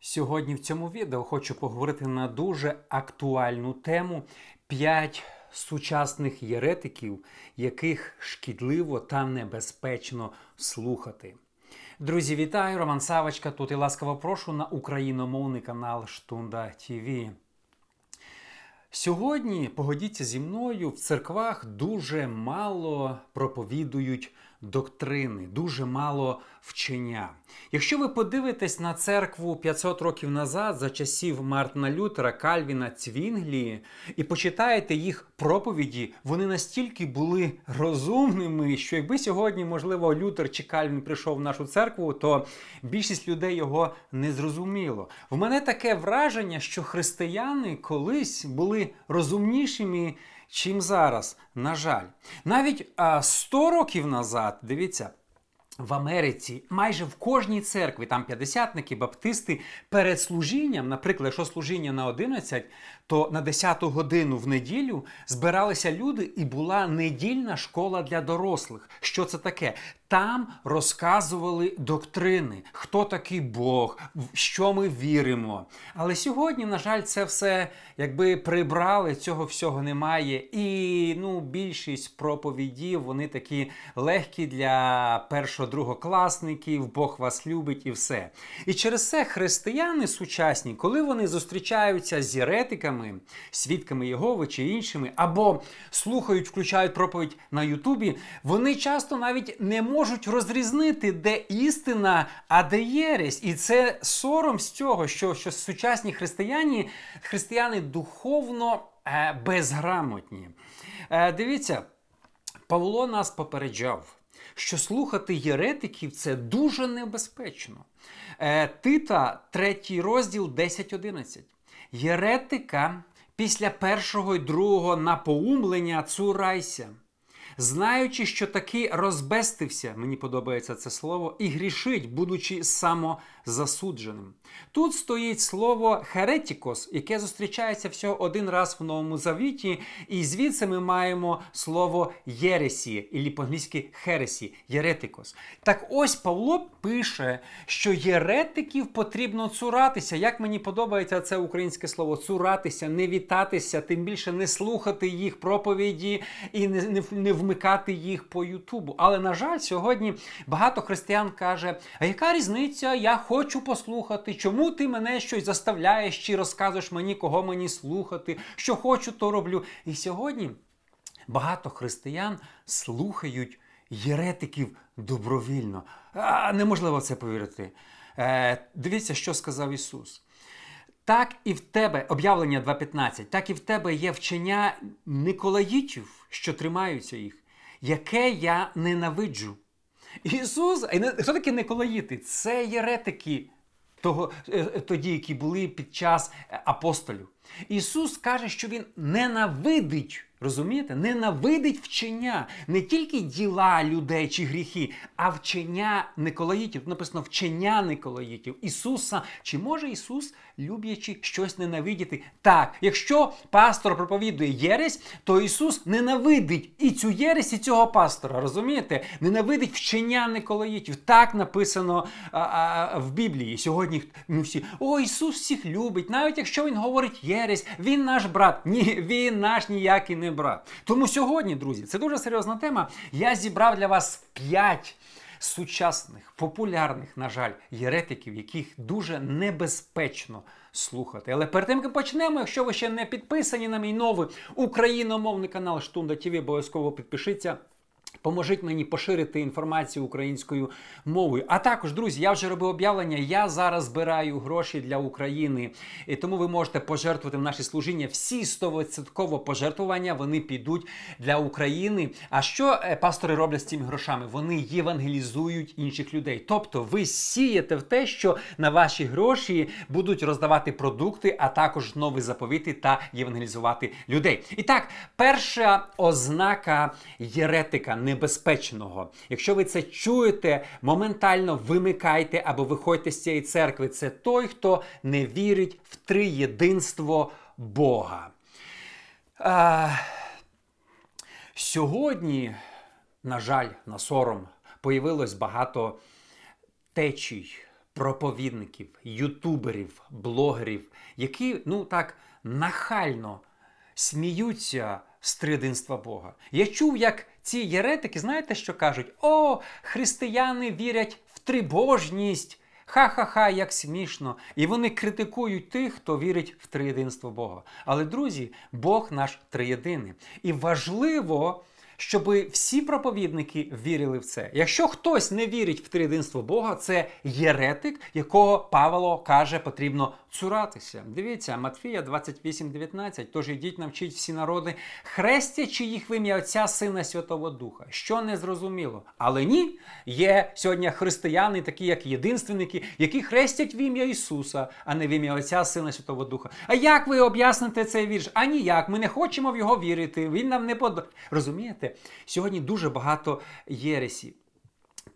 Сьогодні в цьому відео хочу поговорити на дуже актуальну тему 5 сучасних єретиків, яких шкідливо та небезпечно слухати. Друзі, вітаю! Роман Савочка тут і ласкаво прошу на україномовний канал Штунда ТВ. Сьогодні погодіться зі мною в церквах дуже мало проповідують доктрини, дуже мало вчення. Якщо ви подивитесь на церкву 500 років назад, за часів Мартина Лютера, Кальвіна, Цвінглії, і почитаєте їх проповіді, вони настільки були розумними, що якби сьогодні, можливо, Лютер чи Кальвін прийшов в нашу церкву, то більшість людей його не зрозуміло. В мене таке враження, що християни колись були розумнішими чим зараз. На жаль, навіть а, 100 років назад, дивіться. В Америці майже в кожній церкві, там п'ятдесятники, баптисти перед служінням, наприклад, якщо служіння на 11, то на 10 годину в неділю збиралися люди, і була недільна школа для дорослих. Що це таке? Там розказували доктрини, хто такий Бог, в що ми віримо. Але сьогодні, на жаль, це все якби прибрали, цього всього немає. І ну, більшість проповідів вони такі легкі для першого-другокласників, Бог вас любить і все. І через це християни сучасні, коли вони зустрічаються з єретиками, свідками Єгови чи іншими, або слухають, включають проповідь на Ютубі, вони часто навіть не можуть розрізнити, де істина, а де єресь. І це сором з цього, що що сучасні християни християни духовно е, безграмотні. Е, Дивіться, Павло нас попереджав. Що слухати єретиків це дуже небезпечно. Е, Тита, третій розділ 10.11. Єретика після першого і другого напоумлення цурайся знаючи, що таки розбестився, мені подобається це слово, і грішить, будучи самозасудженим. Тут стоїть слово херетікос, яке зустрічається всього один раз в Новому Завіті, і звідси ми маємо слово єресі, і по-англійськи хересі, єретикос. Так ось Павло пише, що єретиків потрібно цуратися. Як мені подобається це українське слово цуратися, не вітатися, тим більше не слухати їх проповіді і не, не, не вмикати їх по Ютубу. Але, на жаль, сьогодні багато християн каже: а яка різниця? Я хочу послухати, чому ти мене щось заставляєш чи розказуєш мені, кого мені слухати, що хочу, то роблю. І сьогодні багато християн слухають єретиків добровільно. А, Неможливо в це повірити. Е, Дивіться, що сказав Ісус. Так і в тебе, об'явлення 2.15, так і в тебе є вчення Николаїтів, що тримаються їх яке я ненавиджу. Ісус, хто такі Николаїти? Це єретики того, е, тоді, які були під час апостолів. Ісус каже, що Він ненавидить Розумієте? Ненавидить вчення не тільки діла людей чи гріхи, а вчення Николаїтів. Написано вчення Николаїтів. Ісуса. Чи може Ісус, люблячи щось ненавидіти? Так, якщо пастор проповідує єресь, то Ісус ненавидить і цю єресь, і цього пастора. Розумієте? Ненавидить вчення Николаїтів. Так написано а, а, в Біблії. Сьогодні ми всі, о, Ісус всіх любить. Навіть якщо Він говорить єресь, Він наш брат. Ні, Він наш ніякий не брат. Тому сьогодні, друзі, це дуже серйозна тема. Я зібрав для вас п'ять сучасних, популярних, на жаль, єретиків, яких дуже небезпечно слухати. Але перед тим як почнемо, якщо ви ще не підписані на мій новий україномовний канал Штунда ТВ, обов'язково підпишіться. Поможіть мені поширити інформацію українською мовою. А також, друзі, я вже робив об'явлення. Я зараз збираю гроші для України, і тому ви можете пожертвувати в наші служіння. Всі 100% пожертвування вони підуть для України. А що е, пастори роблять з цими грошами? Вони євангелізують інших людей. Тобто, ви сієте в те, що на ваші гроші будуть роздавати продукти, а також нові заповіти та євангелізувати людей. І так, перша ознака єретика небезпечного. Якщо ви це чуєте, моментально вимикайте або виходьте з цієї церкви. Це той, хто не вірить в триєдинство Бога. А... Сьогодні, на жаль, на сором, появилось багато течій, проповідників, ютуберів, блогерів, які, ну так, нахально сміються з триєдинства Бога. Я чув, як ці єретики, знаєте, що кажуть? О, християни вірять в трибожність. Ха-ха-ха, як смішно. І вони критикують тих, хто вірить в триєдинство Бога. Але, друзі, Бог наш триєдиний. І важливо, щоб всі проповідники вірили в це. Якщо хтось не вірить в триєдинство Бога, це єретик, якого Павло каже, потрібно цуратися. Дивіться, Матфія 28,19. Тож ідіть, навчіть всі народи, хрестячи їх в ім'я Отця Сина Святого Духа. Що не зрозуміло. Але ні, є сьогодні християни, такі як єдинственники, які хрестять в ім'я Ісуса, а не в ім'я Отця Сина Святого Духа. А як ви об'ясните цей вірш? А ніяк, ми не хочемо в його вірити. Він нам не подобається. Розумієте? Сьогодні дуже багато єресі.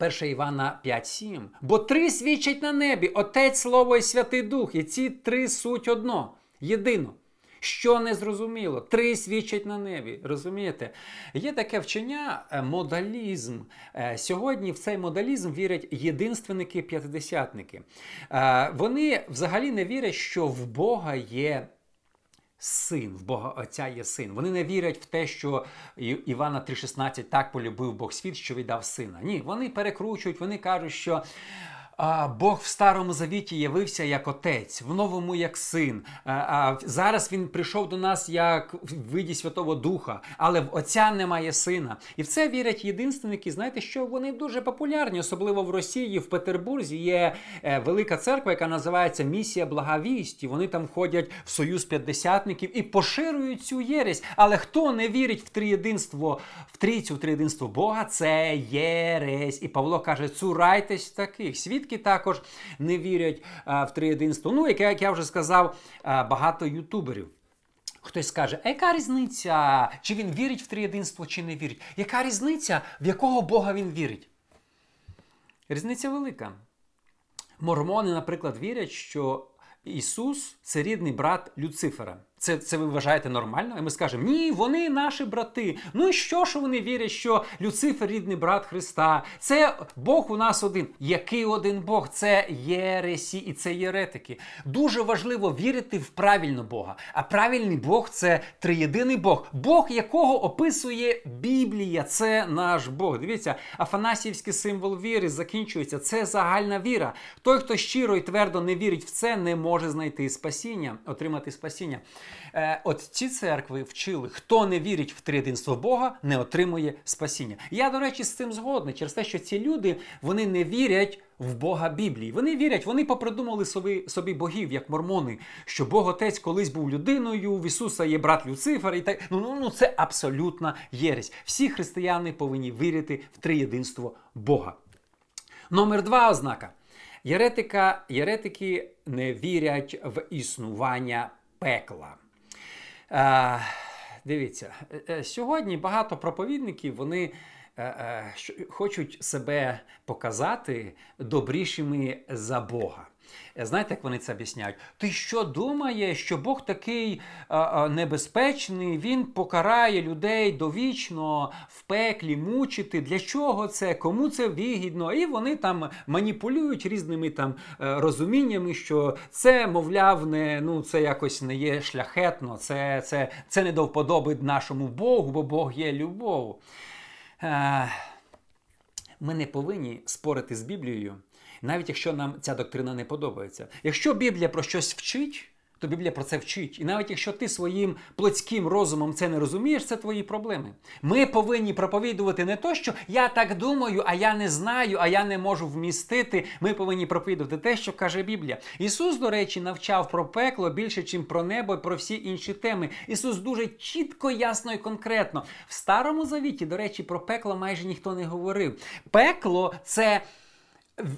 1 Івана 5,7. Бо три свідчать на небі: Отець, Слово і Святий Дух. І ці три суть одно, єдино. Що не зрозуміло, три свідчать на небі. Розумієте? Є таке вчення е, модалізм. Е, сьогодні в цей модалізм вірять єдинственники-п'ятидесятники. Е, вони взагалі не вірять, що в Бога є син, в Бога Отця є син. Вони не вірять в те, що Івана 3,16 так полюбив Бог світ, що віддав сина. Ні, вони перекручують, вони кажуть, що Бог в старому завіті явився як отець, в новому як син. А, зараз він прийшов до нас як в виді Святого Духа, але в Отця немає сина. І в це вірять єдинственники. Знаєте, що вони дуже популярні, особливо в Росії, в Петербурзі є е, велика церква, яка називається Місія Благовісті. Вони там входять в союз п'ятдесятників і поширюють цю єресь. Але хто не вірить в триєдинство, в трійцю, в триєдинство Бога, це єресь. І Павло каже: цурайтесь таких. Світ свідки також не вірять в триєдинство. Ну, яке, як я вже сказав, багато ютуберів. Хтось скаже, а яка різниця? Чи він вірить в триєдинство, чи не вірить? Яка різниця, в якого Бога він вірить? Різниця велика. Мормони, наприклад, вірять, що Ісус це рідний брат Люцифера. Це це ви вважаєте нормально? І ми скажемо, ні, вони наші брати. Ну і що, що вони вірять, що Люцифер рідний брат Христа? Це Бог у нас один. Який один Бог? Це єресі і це єретики. Дуже важливо вірити в правильного Бога. А правильний Бог це триєдиний Бог, Бог, якого описує Біблія. Це наш Бог. Дивіться, Афанасіївський символ віри закінчується. Це загальна віра. Той, хто щиро і твердо не вірить в це, не може знайти спасіння, отримати спасіння. Е, от ці церкви вчили, хто не вірить в триєдинство Бога, не отримує спасіння. Я, до речі, з цим згодний через те, що ці люди вони не вірять. В Бога Біблії. Вони вірять, вони попридумали собі собі богів, як мормони, що Бог Отець колись був людиною, в Ісуса є брат Люцифер. і так. Ну, ну, ну це абсолютна єресь. Всі християни повинні вірити в триєдинство Бога. Номер два ознака. Єретика, Єретики не вірять в існування пекла. Е, Дивіться, е, е, сьогодні багато проповідників вони е, хочуть себе показати добрішими за Бога. Е, знаєте, як вони це об'ясняють? Ти що думає, що Бог такий а, а, небезпечний, він покарає людей довічно в пеклі, мучити? Для чого це? Кому це вигідно? І вони там маніпулюють різними там е, розуміннями, що це, мовляв, не ну це якось не є шляхетно, це це, це не до вподоби нашому Богу, бо Бог є любов. Е, ми не повинні спорити з Біблією навіть якщо нам ця доктрина не подобається. Якщо Біблія про щось вчить, то Біблія про це вчить. І навіть якщо ти своїм плотським розумом це не розумієш, це твої проблеми. Ми повинні проповідувати не то, що я так думаю, а я не знаю, а я не можу вмістити. Ми повинні проповідувати те, що каже Біблія. Ісус, до речі, навчав про пекло більше, ніж про небо і про всі інші теми. Ісус дуже чітко, ясно і конкретно. В Старому Завіті, до речі, про пекло майже ніхто не говорив. Пекло це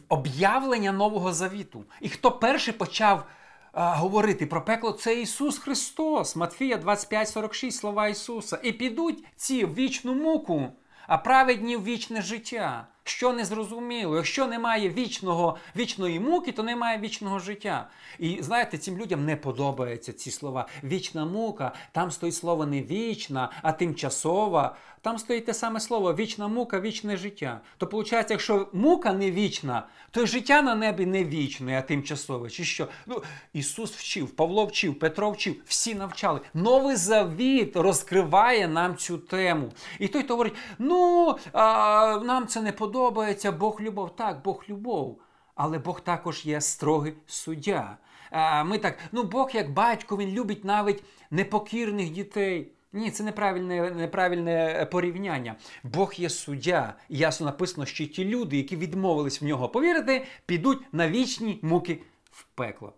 об'явлення Нового Завіту. І хто перший почав а, говорити про пекло, це Ісус Христос, Матфія 25,46 слова Ісуса. І підуть ці в вічну муку, а праведні в вічне життя. Що не зрозуміло? Якщо немає вічного, вічної муки, то немає вічного життя. І знаєте, цим людям не подобаються ці слова. Вічна мука, там стоїть слово не вічна, а тимчасова. Там стоїть те саме слово вічна мука, вічне життя. То виходить, якщо мука не вічна, то й життя на небі не вічне, а тимчасове. Чи що? Ну, Ісус вчив, Павло вчив, Петро вчив, всі навчали. Новий завіт розкриває нам цю тему. І той, говорить, ну а, нам це не подобається, Бог любов. Так, Бог любов. Але Бог також є строгий суддя. А, Ми так, ну Бог як батько, він любить навіть непокірних дітей. Ні, це неправильне неправильне порівняння. Бог є суддя. І ясно написано, що ті люди, які відмовились в нього повірити, підуть на вічні муки в пекло.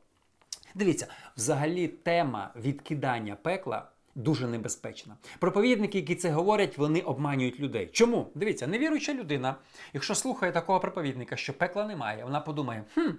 Дивіться, взагалі тема відкидання пекла. Дуже небезпечна. Проповідники, які це говорять, вони обманюють людей. Чому? Дивіться, невіруюча людина, якщо слухає такого проповідника, що пекла немає, вона подумає: хм,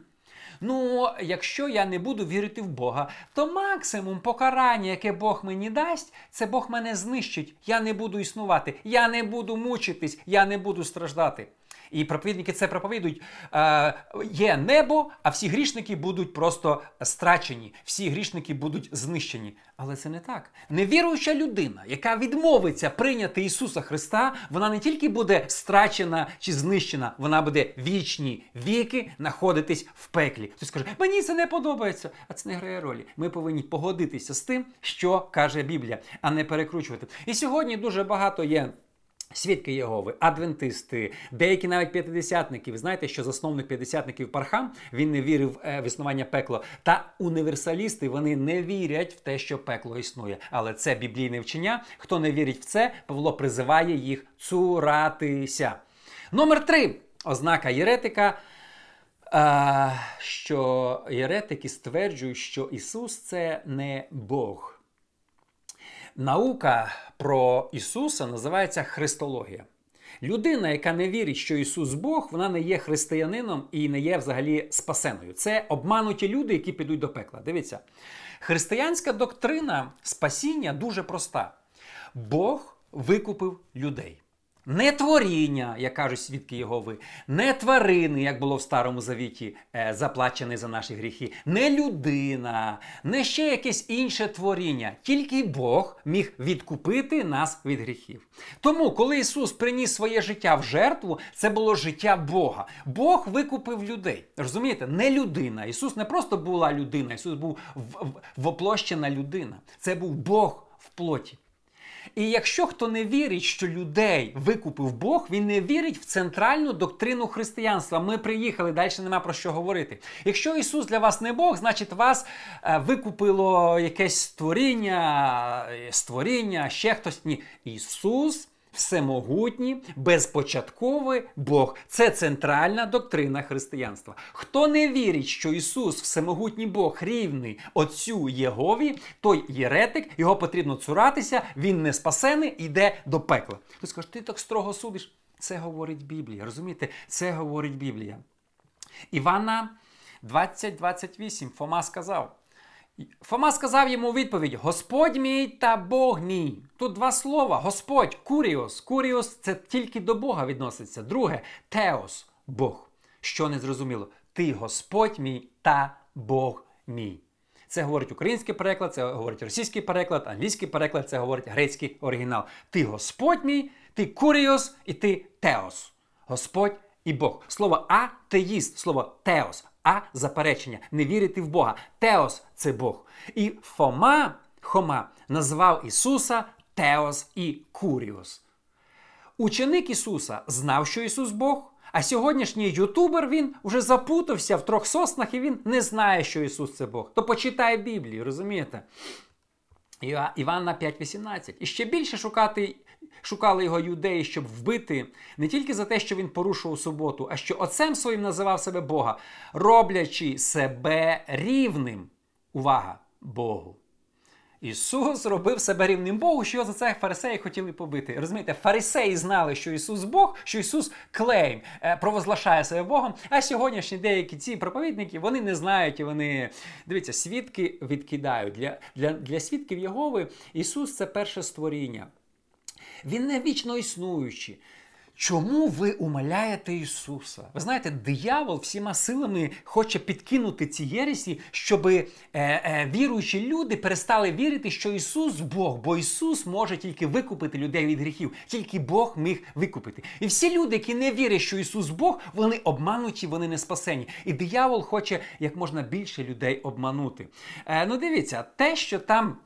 Ну, якщо я не буду вірити в Бога, то максимум покарання, яке Бог мені дасть, це Бог мене знищить. Я не буду існувати, я не буду мучитись, я не буду страждати. І проповідники це проповідують. Е, Є небо, а всі грішники будуть просто страчені, всі грішники будуть знищені. Але це не так. Невіруюча людина, яка відмовиться прийняти Ісуса Христа, вона не тільки буде страчена чи знищена, вона буде вічні віки знаходитись в пеклі. Хтось скаже, мені це не подобається, а це не грає ролі. Ми повинні погодитися з тим, що каже Біблія, а не перекручувати. І сьогодні дуже багато є. Свідки Єгови, адвентисти, деякі навіть п'ятидесятники. Ви знаєте, що засновник п'ятдесятників Пархам він не вірив е, в існування пекла. Та універсалісти вони не вірять в те, що пекло існує. Але це біблійне вчення. Хто не вірить в це, Павло призиває їх цуратися. Номер три ознака єретика. Що єретики стверджують, що Ісус це не Бог. Наука про Ісуса називається Христологія. Людина, яка не вірить, що Ісус Бог, вона не є християнином і не є взагалі спасеною. Це обмануті люди, які підуть до пекла. Дивіться, християнська доктрина спасіння дуже проста. Бог викупив людей. Не творіння, як кажуть свідки Єгови, не тварини, як було в Старому Завіті, е, заплачений за наші гріхи, не людина, не ще якесь інше творіння. Тільки Бог міг відкупити нас від гріхів. Тому, коли Ісус приніс своє життя в жертву, це було життя Бога. Бог викупив людей. Розумієте, не людина. Ісус не просто була людина, Ісус був воплощена людина. Це був Бог в плоті. І якщо хто не вірить, що людей викупив Бог, він не вірить в центральну доктрину християнства. Ми приїхали, далі нема про що говорити. Якщо Ісус для вас не Бог, значить вас е, викупило якесь створіння, е, створіння, ще хтось. Ні. Ісус всемогутній, безпочатковий Бог. Це центральна доктрина християнства. Хто не вірить, що Ісус, всемогутній Бог, рівний Отцю Єгові, той єретик, його потрібно цуратися, він не спасений, йде до пекла. Ти скажеш, ти так строго судиш. Це говорить Біблія. Розумієте? Це говорить Біблія. Івана 20.28 Фома сказав. Фома сказав йому відповідь: Господь мій та Бог мій. Тут два слова: Господь, Куріос. Куріос це тільки до Бога відноситься. Друге Теос Бог. Що не зрозуміло? Ти Господь мій та Бог мій. Це говорить український переклад, це говорить російський переклад, англійський переклад, це говорить грецький оригінал. Ти Господь мій, ти Куріос і ти Теос. Господь і Бог. Слово атеїст, слово теос, а заперечення, не вірити в Бога. Теос це Бог. І Фома Хома назвав Ісуса Теос і Куріос. Ученик Ісуса знав, що Ісус Бог. А сьогоднішній ютубер він вже запутався в трьох соснах і він не знає, що Ісус це Бог. То почитає Біблію, розумієте? Івана 5,18. І ще більше шукати Шукали його юдеї, щоб вбити не тільки за те, що він порушував суботу, а що отцем своїм називав себе Бога, роблячи себе рівним. Увага Богу. Ісус робив себе рівним Богу, що за це фарисеї хотіли побити. Розумієте, фарисеї знали, що Ісус Бог, що Ісус клейм е, провозглашає себе Богом. А сьогоднішні деякі ці проповідники вони не знають вони дивіться, свідки відкидають. Для, для, Для свідків Єгови Ісус це перше створіння. Він не вічно існуючий. Чому ви умоляєте Ісуса? Ви знаєте, диявол всіма силами хоче підкинути ці єресі, щоб е, е, віруючі люди перестали вірити, що Ісус Бог, бо Ісус може тільки викупити людей від гріхів, тільки Бог міг викупити. І всі люди, які не вірять, що Ісус Бог, вони обмануті, вони не спасені. І диявол хоче як можна більше людей обманути. Е, ну дивіться, те, що там.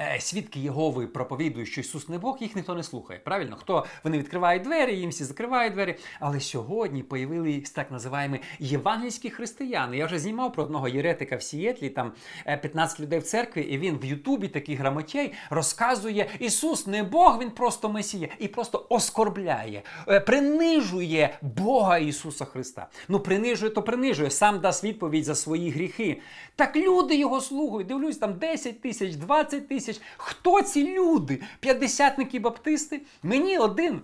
Е, свідки Єгови проповідують, що Ісус не Бог, їх ніхто не слухає. Правильно? Хто вони відкривають двері, їм всі закривають двері. Але сьогодні появились так називаємо євангельські християни. Я вже знімав про одного єретика в Сієтлі, там 15 е, людей в церкві, і він в Ютубі такий грамотєй розказує: Ісус не Бог, Він просто Месія, і просто оскорбляє, е, принижує Бога Ісуса Христа. Ну, принижує, то принижує, сам дасть відповідь за свої гріхи. Так люди його слухають. Дивлюсь, там 10 тисяч, 20 тисяч тисяч. Хто ці люди? П'ятдесятники баптисти? Мені один.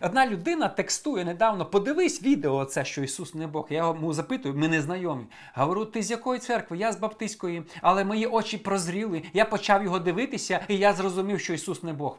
Одна людина текстує недавно, подивись відео, це, що Ісус не Бог. Я йому запитую, ми не знайомі. Говорю, ти з якої церкви? Я з Баптистської, але мої очі прозріли. Я почав його дивитися, і я зрозумів, що Ісус не Бог.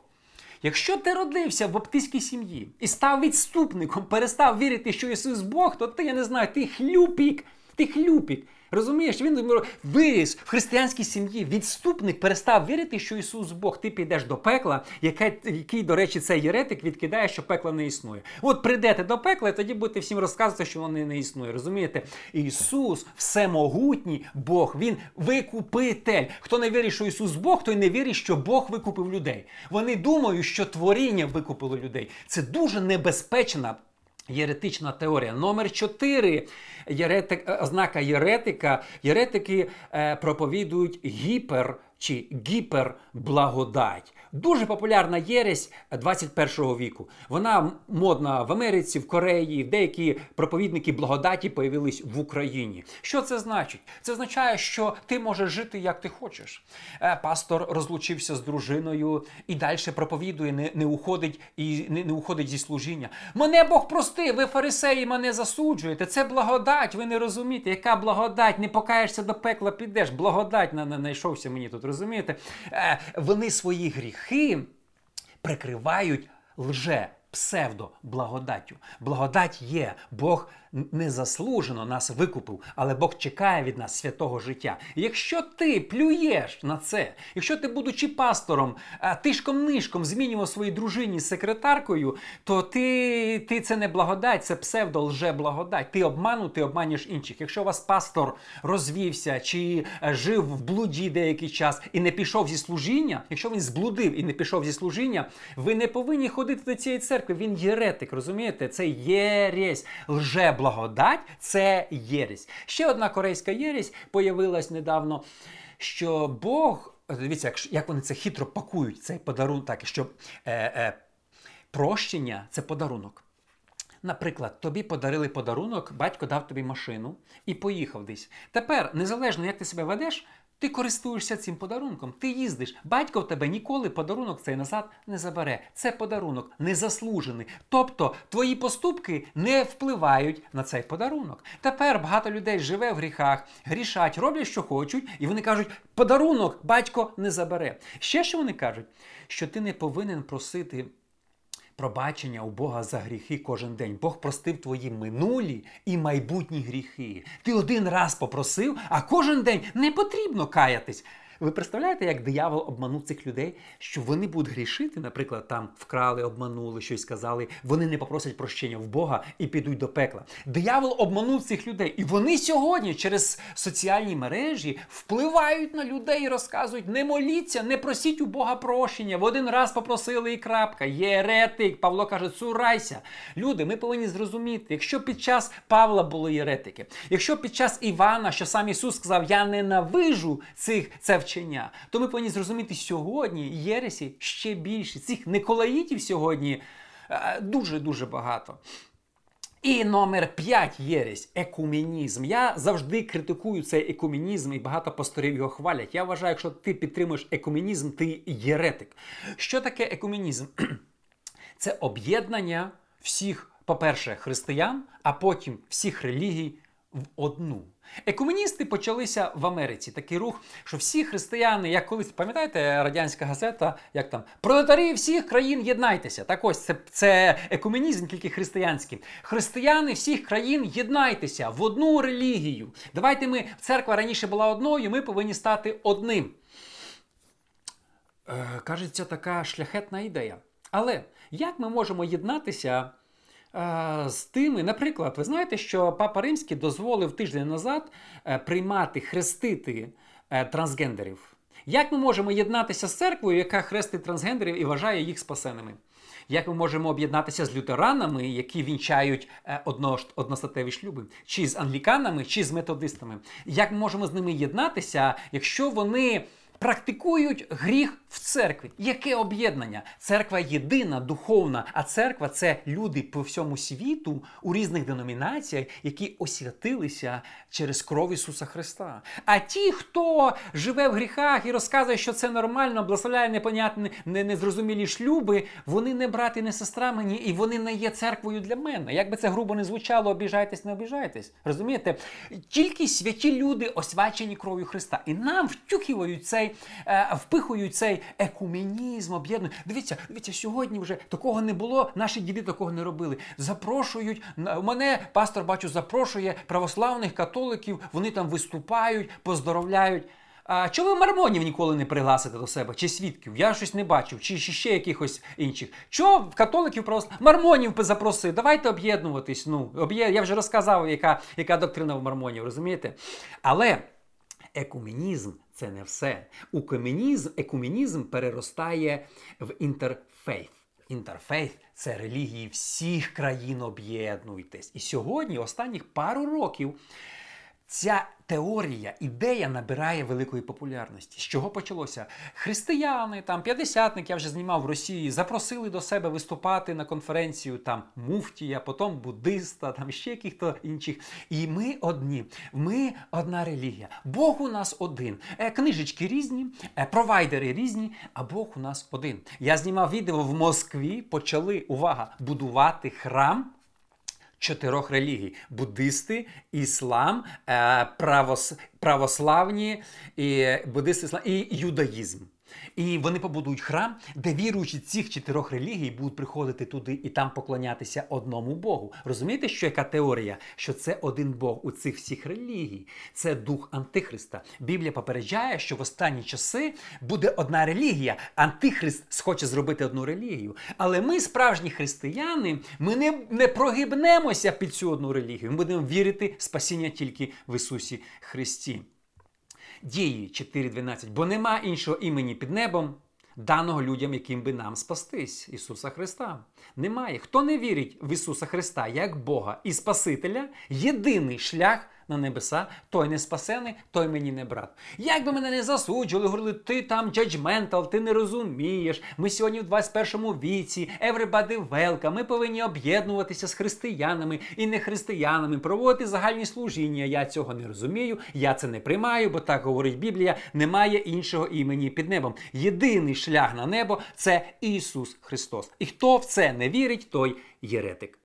Якщо ти родився в баптистській сім'ї і став відступником, перестав вірити, що Ісус Бог, то ти я не знаю, ти хлюпік, ти хлюпік. Розумієш, він виріс в християнській сім'ї. Відступник перестав вірити, що Ісус Бог. Ти підеш до пекла, який, який, до речі, цей єретик відкидає, що пекла не існує. От прийдете до пекла, і тоді будете всім розказувати, що воно не існує. Розумієте? Ісус всемогутній Бог, Він викупитель. Хто не вірить, що Ісус Бог, той не вірить, що Бог викупив людей. Вони думають, що творіння викупило людей. Це дуже небезпечна. Єретична теорія. Номер 4 Єретик, ознака єретика. Єретики е, проповідують гіпер чи гіперблагодать. Дуже популярна єресь 21 віку. Вона модна в Америці, в Кореї, деякі проповідники благодаті появились в Україні. Що це значить? Це означає, що ти можеш жити як ти хочеш. Е, пастор розлучився з дружиною і далі проповідує, не не уходить і не, не уходить зі служіння. Мене Бог прости, ви фарисеї мене засуджуєте. Це благодать. Ви не розумієте, яка благодать? Не покаєшся до пекла, підеш. Благодать на, на, знайшовся мені тут. Розумієте? Е, вони свої гріхи прикривають лже псевдо благодаттю. Благодать є. Бог незаслужено нас викупив, але Бог чекає від нас святого життя. якщо ти плюєш на це, якщо ти, будучи пастором, тишком-нишком змінював своїй дружині секретаркою, то ти ти це не благодать, це псевдо лже благодать. Ти обманув, ти обманюєш інших. Якщо у вас пастор розвівся чи е, жив в блуді деякий час і не пішов зі служіння, якщо він зблудив і не пішов зі служіння, ви не повинні ходити до цієї церкви. Він єретик, розумієте? Це єресь, лже благодать це єресь. Ще одна корейська єресь появилась недавно, що Бог. Дивіться, як вони це хитро пакують, цей подарунок, так, що е, е, прощення це подарунок. Наприклад, тобі подарили подарунок, батько дав тобі машину і поїхав десь. Тепер, незалежно, як ти себе ведеш, ти користуєшся цим подарунком, ти їздиш. Батько в тебе ніколи подарунок цей назад не забере. Це подарунок незаслужений. Тобто твої поступки не впливають на цей подарунок. Тепер багато людей живе в гріхах, грішать, роблять, що хочуть, і вони кажуть, подарунок батько не забере. Ще що вони кажуть, що ти не повинен просити пробачення у Бога за гріхи кожен день. Бог простив твої минулі і майбутні гріхи. Ти один раз попросив, а кожен день не потрібно каятись. Ви представляєте, як диявол обманув цих людей, що вони будуть грішити, наприклад, там вкрали, обманули, щось сказали, вони не попросять прощення в Бога і підуть до пекла. Диявол обманув цих людей. І вони сьогодні через соціальні мережі впливають на людей і розказують: не моліться, не просіть у Бога прощення. В один раз попросили і крапка. Єретик. Павло каже, цурайся. Люди, ми повинні зрозуміти, якщо під час Павла були єретики, якщо під час Івана, що сам Ісус сказав, я ненавижу цих це вчення, то ми повинні зрозуміти сьогодні Єресі ще більше. Цих Николаїтів сьогодні дуже-дуже багато. І номер 5 єресь екуменізм. Я завжди критикую цей екуменізм, і багато пасторів його хвалять. Я вважаю, якщо ти підтримуєш екуменізм, ти єретик. Що таке екуменізм? Це об'єднання всіх, по-перше, християн, а потім всіх релігій в одну. Екуменісти почалися в Америці. Такий рух, що всі християни, як колись пам'ятаєте, радянська газета, як там пролетарі всіх країн єднайтеся. Так ось це, це екуменізм, тільки християнський. Християни всіх країн єднайтеся в одну релігію. Давайте ми церква раніше була одною, ми повинні стати одним. Е, кажеться, така шляхетна ідея. Але як ми можемо єднатися з тими, наприклад, ви знаєте, що Папа Римський дозволив тиждень назад е, приймати, хрестити е, трансгендерів? Як ми можемо єднатися з церквою, яка хрестить трансгендерів і вважає їх спасеними? Як ми можемо об'єднатися з лютеранами, які вінчають е, одно, одностатеві шлюби, чи з англіканами, чи з методистами? Як ми можемо з ними єднатися, якщо вони практикують гріх в церкві. Яке об'єднання? Церква єдина, духовна, а церква це люди по всьому світу у різних деномінаціях, які освятилися через кров Ісуса Христа. А ті, хто живе в гріхах і розказує, що це нормально, благословляє непонятні, незрозумілі шлюби, вони не брати, не сестра мені, і вони не є церквою для мене. Як би це грубо не звучало, обіжайтесь, не обіжайтесь. Розумієте? Тільки святі люди освячені кров'ю Христа. І нам втюхівають цей, е, впихують цей екуменізм, об'єднують. Дивіться, дивіться, сьогодні вже такого не було, наші діди такого не робили. Запрошують мене, пастор бачу, запрошує православних католиків, вони там виступають, поздоровляють. А чого ви мармонів ніколи не пригласите до себе? Чи свідків? Я щось не бачив, чи ще якихось інших. Чого католиків православ... Мармонів запросили? Давайте об'єднуватись. Ну, об'єд... Я вже розказав, яка яка доктрина в мармонів, розумієте? Але екуменізм це не все. Укомінізм, екумінізм переростає в інтерфейт. Інтерфейт це релігії всіх країн об'єднуйтесь. І сьогодні, останніх пару років, ця теорія, ідея набирає великої популярності. З чого почалося? Християни, там п'ятдесятник, я вже знімав в Росії, запросили до себе виступати на конференцію там муфтія, потім буддиста, там ще яких-то інших. І ми одні, ми одна релігія. Бог у нас один. Е, книжечки різні, е, провайдери різні, а Бог у нас один. Я знімав відео в Москві, почали увага будувати храм чотирьох релігій: буддисти, іслам, е, правос, православні, і буддисти, іслам, і юдаїзм. І вони побудують храм, де віруючі цих чотирьох релігій будуть приходити туди і там поклонятися одному Богу. Розумієте, що яка теорія? Що це один Бог у цих всіх релігій, це дух Антихриста. Біблія попереджає, що в останні часи буде одна релігія. Антихрист схоче зробити одну релігію. Але ми, справжні християни, ми не, не прогибнемося під цю одну релігію. Ми будемо вірити в спасіння тільки в Ісусі Христі. Дії 4.12, бо нема іншого імені під небом, даного людям, яким би нам спастись, Ісуса Христа. Немає. Хто не вірить в Ісуса Христа як Бога і Спасителя, єдиний шлях на небеса, той не спасений, той мені не брат. Як би мене не засуджували, говорили, ти там джаджментал, ти не розумієш. Ми сьогодні в 21 віці, everybody welcome, Ми повинні об'єднуватися з християнами і не християнами, проводити загальні служіння. Я цього не розумію, я це не приймаю, бо так говорить Біблія. Немає іншого імені під небом. Єдиний шлях на небо це Ісус Христос. І хто в це не вірить, той єретик.